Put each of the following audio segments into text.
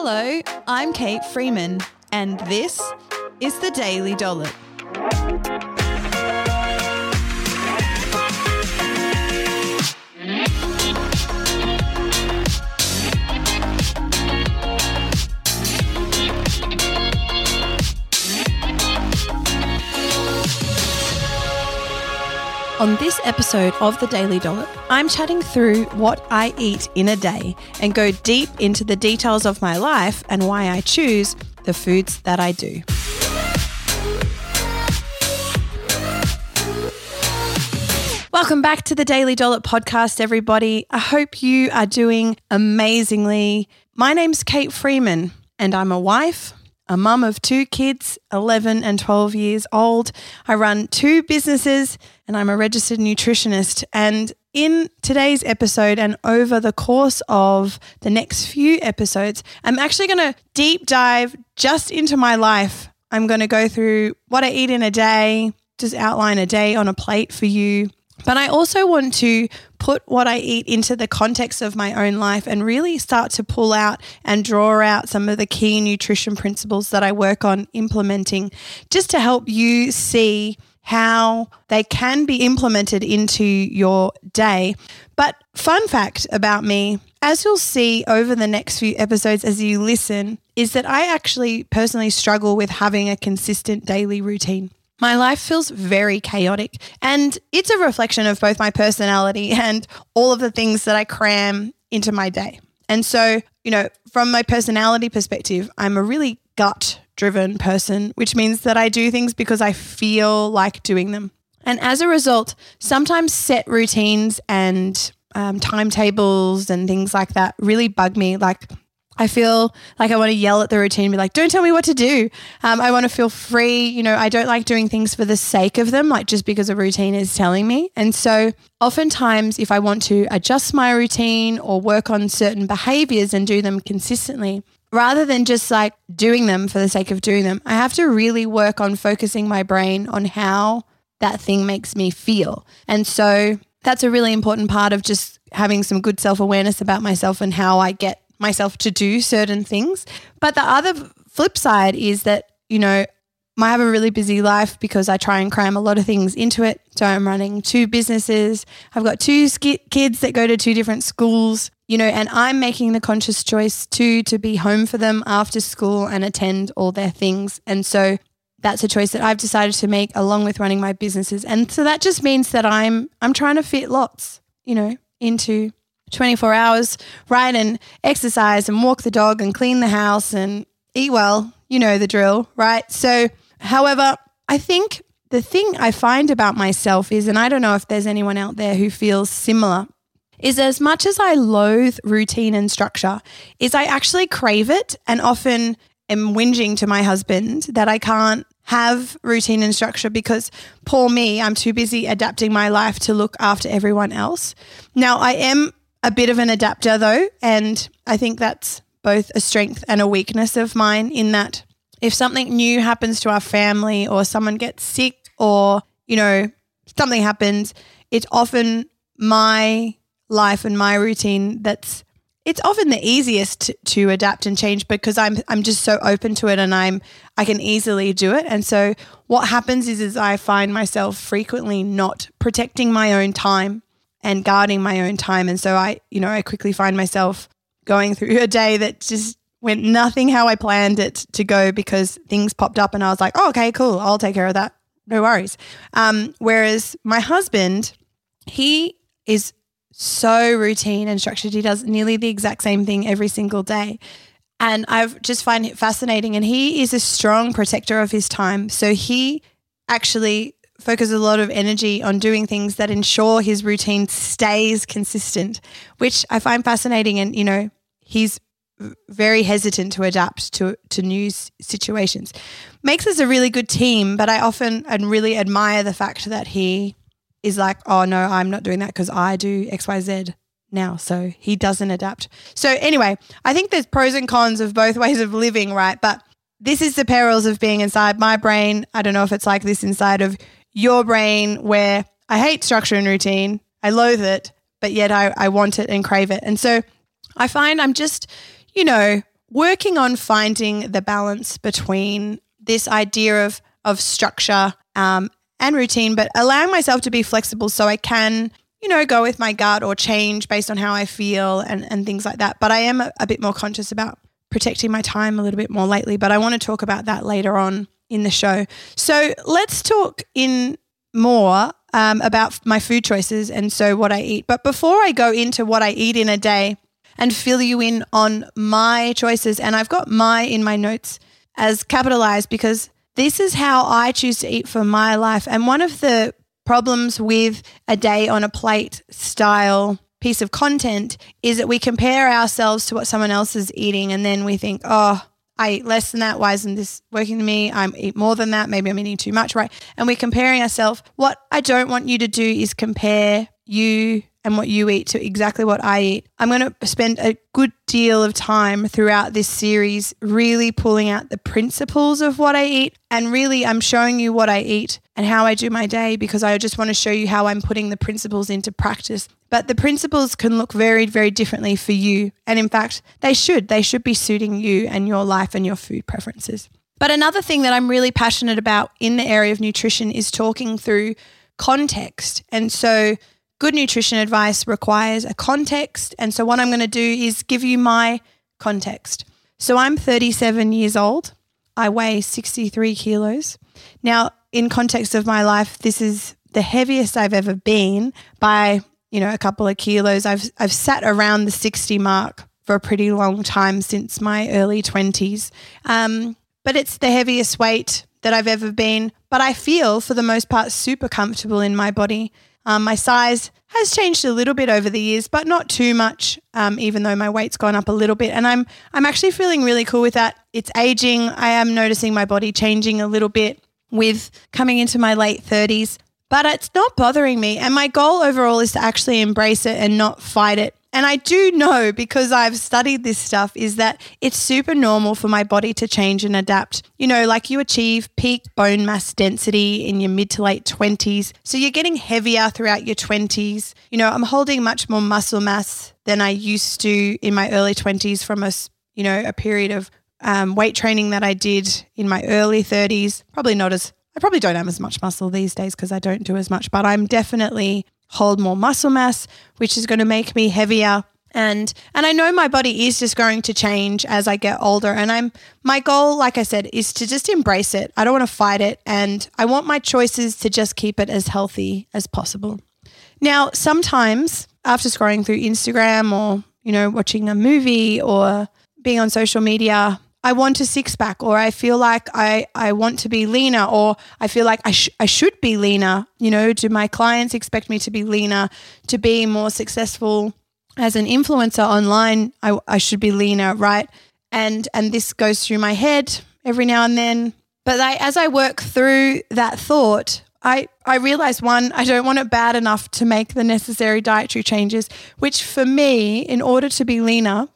Hello, I'm Kate Freeman, and this is the Daily Dollop. On this episode of the Daily Dollop, I'm chatting through what I eat in a day and go deep into the details of my life and why I choose the foods that I do. Welcome back to the Daily Dollop podcast, everybody. I hope you are doing amazingly. My name's Kate Freeman, and I'm a wife, a mum of two kids, 11 and 12 years old. I run two businesses and I'm a registered nutritionist. And in today's episode and over the course of the next few episodes, I'm actually going to deep dive just into my life. I'm going to go through what I eat in a day, just outline a day on a plate for you. But I also want to put what I eat into the context of my own life and really start to pull out and draw out some of the key nutrition principles that I work on implementing just to help you see how they can be implemented into your day. But, fun fact about me, as you'll see over the next few episodes as you listen, is that I actually personally struggle with having a consistent daily routine. My life feels very chaotic, and it's a reflection of both my personality and all of the things that I cram into my day. And so, you know, from my personality perspective, I'm a really gut driven person, which means that I do things because I feel like doing them. And as a result, sometimes set routines and um, timetables and things like that really bug me. Like, I feel like I want to yell at the routine and be like, don't tell me what to do. Um, I want to feel free. You know, I don't like doing things for the sake of them, like just because a routine is telling me. And so, oftentimes, if I want to adjust my routine or work on certain behaviors and do them consistently, rather than just like doing them for the sake of doing them, I have to really work on focusing my brain on how that thing makes me feel. And so, that's a really important part of just having some good self awareness about myself and how I get myself to do certain things. But the other flip side is that, you know, I have a really busy life because I try and cram a lot of things into it. So I'm running two businesses. I've got two kids that go to two different schools, you know, and I'm making the conscious choice too to be home for them after school and attend all their things. And so that's a choice that I've decided to make along with running my businesses. And so that just means that I'm I'm trying to fit lots, you know, into 24 hours, right? And exercise and walk the dog and clean the house and eat well. You know the drill, right? So, however, I think the thing I find about myself is, and I don't know if there's anyone out there who feels similar, is as much as I loathe routine and structure, is I actually crave it and often am whinging to my husband that I can't have routine and structure because poor me, I'm too busy adapting my life to look after everyone else. Now, I am a bit of an adapter though, and I think that's both a strength and a weakness of mine in that if something new happens to our family or someone gets sick or, you know, something happens, it's often my life and my routine that's it's often the easiest to, adapt and change because I'm I'm just so open to it and I'm I can easily do it. And so what happens is is I find myself frequently not protecting my own time and guarding my own time. And so I, you know, I quickly find myself going through a day that just went nothing how I planned it to go because things popped up and I was like, oh, okay, cool. I'll take care of that. No worries. Um, whereas my husband, he is so routine and structured. He does nearly the exact same thing every single day. And I've just find it fascinating. And he is a strong protector of his time. So he actually focuses a lot of energy on doing things that ensure his routine stays consistent, which I find fascinating. And, you know, he's very hesitant to adapt to, to new situations. Makes us a really good team, but I often and really admire the fact that he is like, oh, no, I'm not doing that because I do XYZ now. So he doesn't adapt. So, anyway, I think there's pros and cons of both ways of living, right? But this is the perils of being inside my brain. I don't know if it's like this inside of your brain where I hate structure and routine. I loathe it, but yet I, I want it and crave it. And so I find I'm just, you know, working on finding the balance between this idea of of structure um, and routine, but allowing myself to be flexible so I can, you know, go with my gut or change based on how I feel and, and things like that. But I am a, a bit more conscious about protecting my time a little bit more lately. But I want to talk about that later on in the show. So let's talk in more um, about my food choices and so what I eat. But before I go into what I eat in a day and fill you in on my choices, and I've got my in my notes as capitalized because this is how I choose to eat for my life. And one of the problems with a day on a plate style piece of content is that we compare ourselves to what someone else is eating and then we think, oh, I eat less than that. Why isn't this working to me? I eat more than that. Maybe I'm eating too much, right? And we're comparing ourselves. What I don't want you to do is compare you and what you eat to exactly what I eat. I'm going to spend a good deal of time throughout this series really pulling out the principles of what I eat. And really, I'm showing you what I eat and how I do my day because I just want to show you how I'm putting the principles into practice. But the principles can look very, very differently for you. And in fact, they should. They should be suiting you and your life and your food preferences. But another thing that I'm really passionate about in the area of nutrition is talking through context. And so, good nutrition advice requires a context. And so, what I'm going to do is give you my context. So, I'm 37 years old. I weigh 63 kilos. Now, in context of my life, this is the heaviest I've ever been by, you know, a couple of kilos. I've, I've sat around the 60 mark for a pretty long time since my early 20s. Um, but it's the heaviest weight that I've ever been. But I feel, for the most part, super comfortable in my body. Um, my size has changed a little bit over the years, but not too much. Um, even though my weight's gone up a little bit, and I'm I'm actually feeling really cool with that. It's aging. I am noticing my body changing a little bit with coming into my late thirties, but it's not bothering me. And my goal overall is to actually embrace it and not fight it and I do know because I've studied this stuff is that it's super normal for my body to change and adapt. You know, like you achieve peak bone mass density in your mid to late 20s. So you're getting heavier throughout your 20s. You know, I'm holding much more muscle mass than I used to in my early 20s from a, you know, a period of um, weight training that I did in my early 30s. Probably not as I probably don't have as much muscle these days because I don't do as much, but I'm definitely hold more muscle mass, which is going to make me heavier. And and I know my body is just going to change as I get older. And I'm my goal, like I said, is to just embrace it. I don't want to fight it. And I want my choices to just keep it as healthy as possible. Now, sometimes after scrolling through Instagram or, you know, watching a movie or being on social media, I want a six pack or I feel like I, I want to be leaner or I feel like I, sh- I should be leaner. You know, do my clients expect me to be leaner, to be more successful as an influencer online? I, I should be leaner, right? And, and this goes through my head every now and then. But I, as I work through that thought, I, I realize one, I don't want it bad enough to make the necessary dietary changes, which for me, in order to be leaner,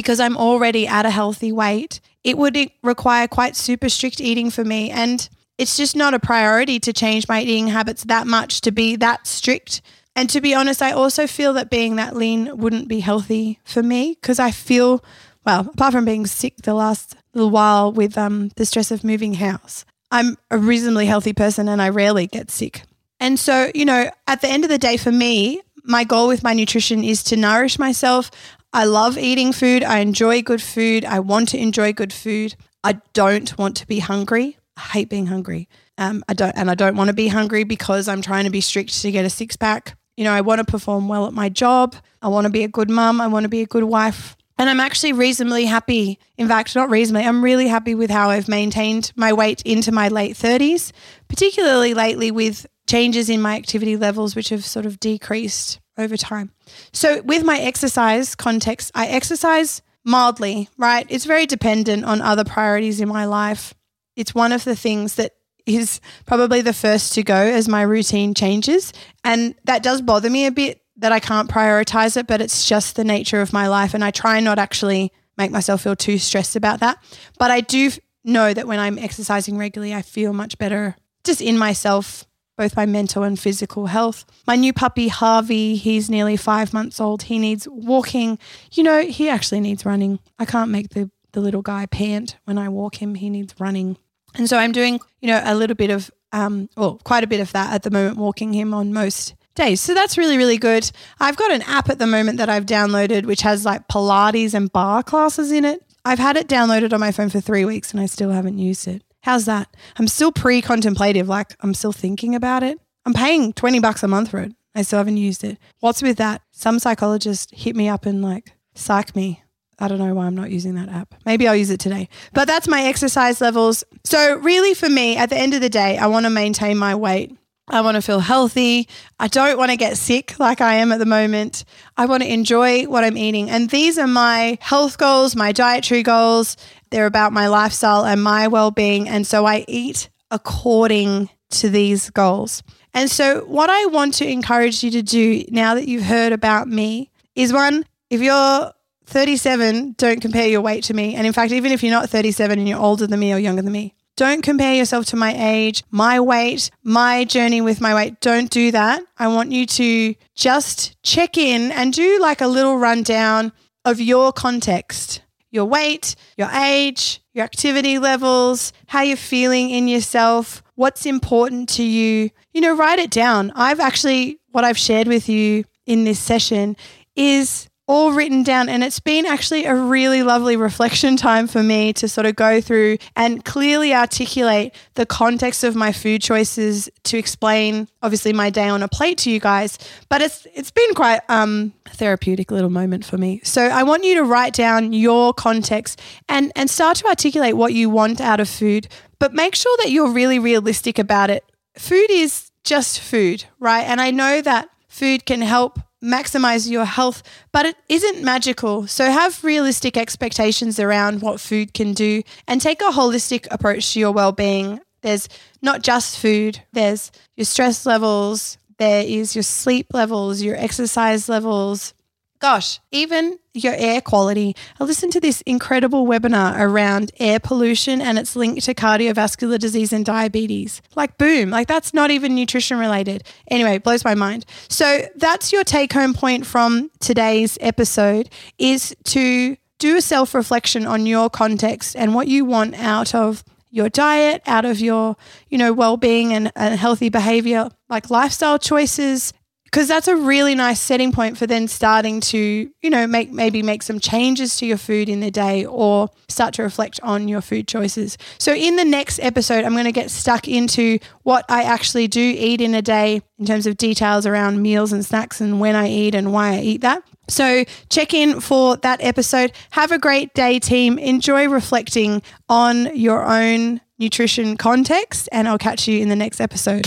because I'm already at a healthy weight, it would require quite super strict eating for me. And it's just not a priority to change my eating habits that much to be that strict. And to be honest, I also feel that being that lean wouldn't be healthy for me because I feel, well, apart from being sick the last little while with um, the stress of moving house, I'm a reasonably healthy person and I rarely get sick. And so, you know, at the end of the day, for me, my goal with my nutrition is to nourish myself. I love eating food. I enjoy good food. I want to enjoy good food. I don't want to be hungry. I hate being hungry. Um, I don't, and I don't want to be hungry because I'm trying to be strict to get a six pack. You know, I want to perform well at my job. I want to be a good mum. I want to be a good wife. And I'm actually reasonably happy. In fact, not reasonably, I'm really happy with how I've maintained my weight into my late 30s, particularly lately with changes in my activity levels, which have sort of decreased over time. So, with my exercise context, I exercise mildly, right? It's very dependent on other priorities in my life. It's one of the things that is probably the first to go as my routine changes. And that does bother me a bit that I can't prioritize it, but it's just the nature of my life. And I try not actually make myself feel too stressed about that. But I do know that when I'm exercising regularly, I feel much better just in myself both my mental and physical health. My new puppy, Harvey, he's nearly five months old. He needs walking. You know, he actually needs running. I can't make the the little guy pant when I walk him. He needs running. And so I'm doing, you know, a little bit of, um, well, quite a bit of that at the moment, walking him on most days. So that's really, really good. I've got an app at the moment that I've downloaded, which has like Pilates and barre classes in it. I've had it downloaded on my phone for three weeks and I still haven't used it. How's that? I'm still pre contemplative, like I'm still thinking about it. I'm paying 20 bucks a month for it. I still haven't used it. What's with that? Some psychologist hit me up and like psych me. I don't know why I'm not using that app. Maybe I'll use it today. But that's my exercise levels. So, really, for me, at the end of the day, I want to maintain my weight. I want to feel healthy. I don't want to get sick like I am at the moment. I want to enjoy what I'm eating. And these are my health goals, my dietary goals. They're about my lifestyle and my well being. And so I eat according to these goals. And so, what I want to encourage you to do now that you've heard about me is one, if you're 37, don't compare your weight to me. And in fact, even if you're not 37 and you're older than me or younger than me, don't compare yourself to my age, my weight, my journey with my weight. Don't do that. I want you to just check in and do like a little rundown of your context, your weight, your age, your activity levels, how you're feeling in yourself, what's important to you. You know, write it down. I've actually, what I've shared with you in this session is all written down. And it's been actually a really lovely reflection time for me to sort of go through and clearly articulate the context of my food choices to explain obviously my day on a plate to you guys. But it's it's been quite um therapeutic little moment for me. So I want you to write down your context and and start to articulate what you want out of food, but make sure that you're really realistic about it. Food is just food, right? And I know that food can help maximize your health, but it isn't magical. So have realistic expectations around what food can do and take a holistic approach to your well-being. There's not just food, there's your stress levels, there is your sleep levels, your exercise levels, Gosh, even your air quality. I listened to this incredible webinar around air pollution and its link to cardiovascular disease and diabetes. Like, boom, like that's not even nutrition related. Anyway, blows my mind. So, that's your take home point from today's episode is to do a self reflection on your context and what you want out of your diet, out of your, you know, well-being and, and healthy behavior, like lifestyle choices, because that's a really nice setting point for then starting to you know make maybe make some changes to your food in the day or start to reflect on your food choices. So in the next episode i'm going to get stuck into what i actually do eat in a day in terms of details around meals and snacks and when i eat and why i eat that. So check in for that episode. Have a great day team. Enjoy reflecting on your own nutrition context and i'll catch you in the next episode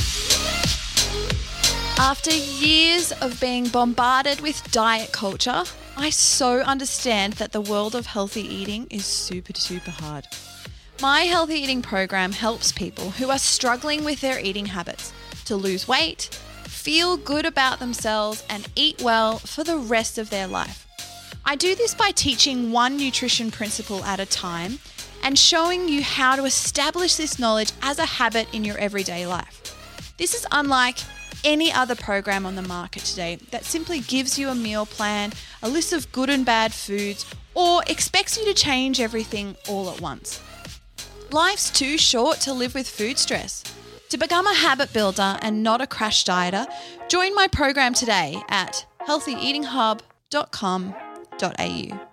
after years of being bombarded with diet culture, I so understand that the world of healthy eating is super, super hard. My healthy eating program helps people who are struggling with their eating habits to lose weight, feel good about themselves, and eat well for the rest of their life. I do this by teaching one nutrition principle at a time and showing you how to establish this knowledge as a habit in your everyday life. This is unlike any other program on the market today that simply gives you a meal plan, a list of good and bad foods, or expects you to change everything all at once. Life's too short to live with food stress. To become a habit builder and not a crash dieter, join my program today at healthyeatinghub.com.au.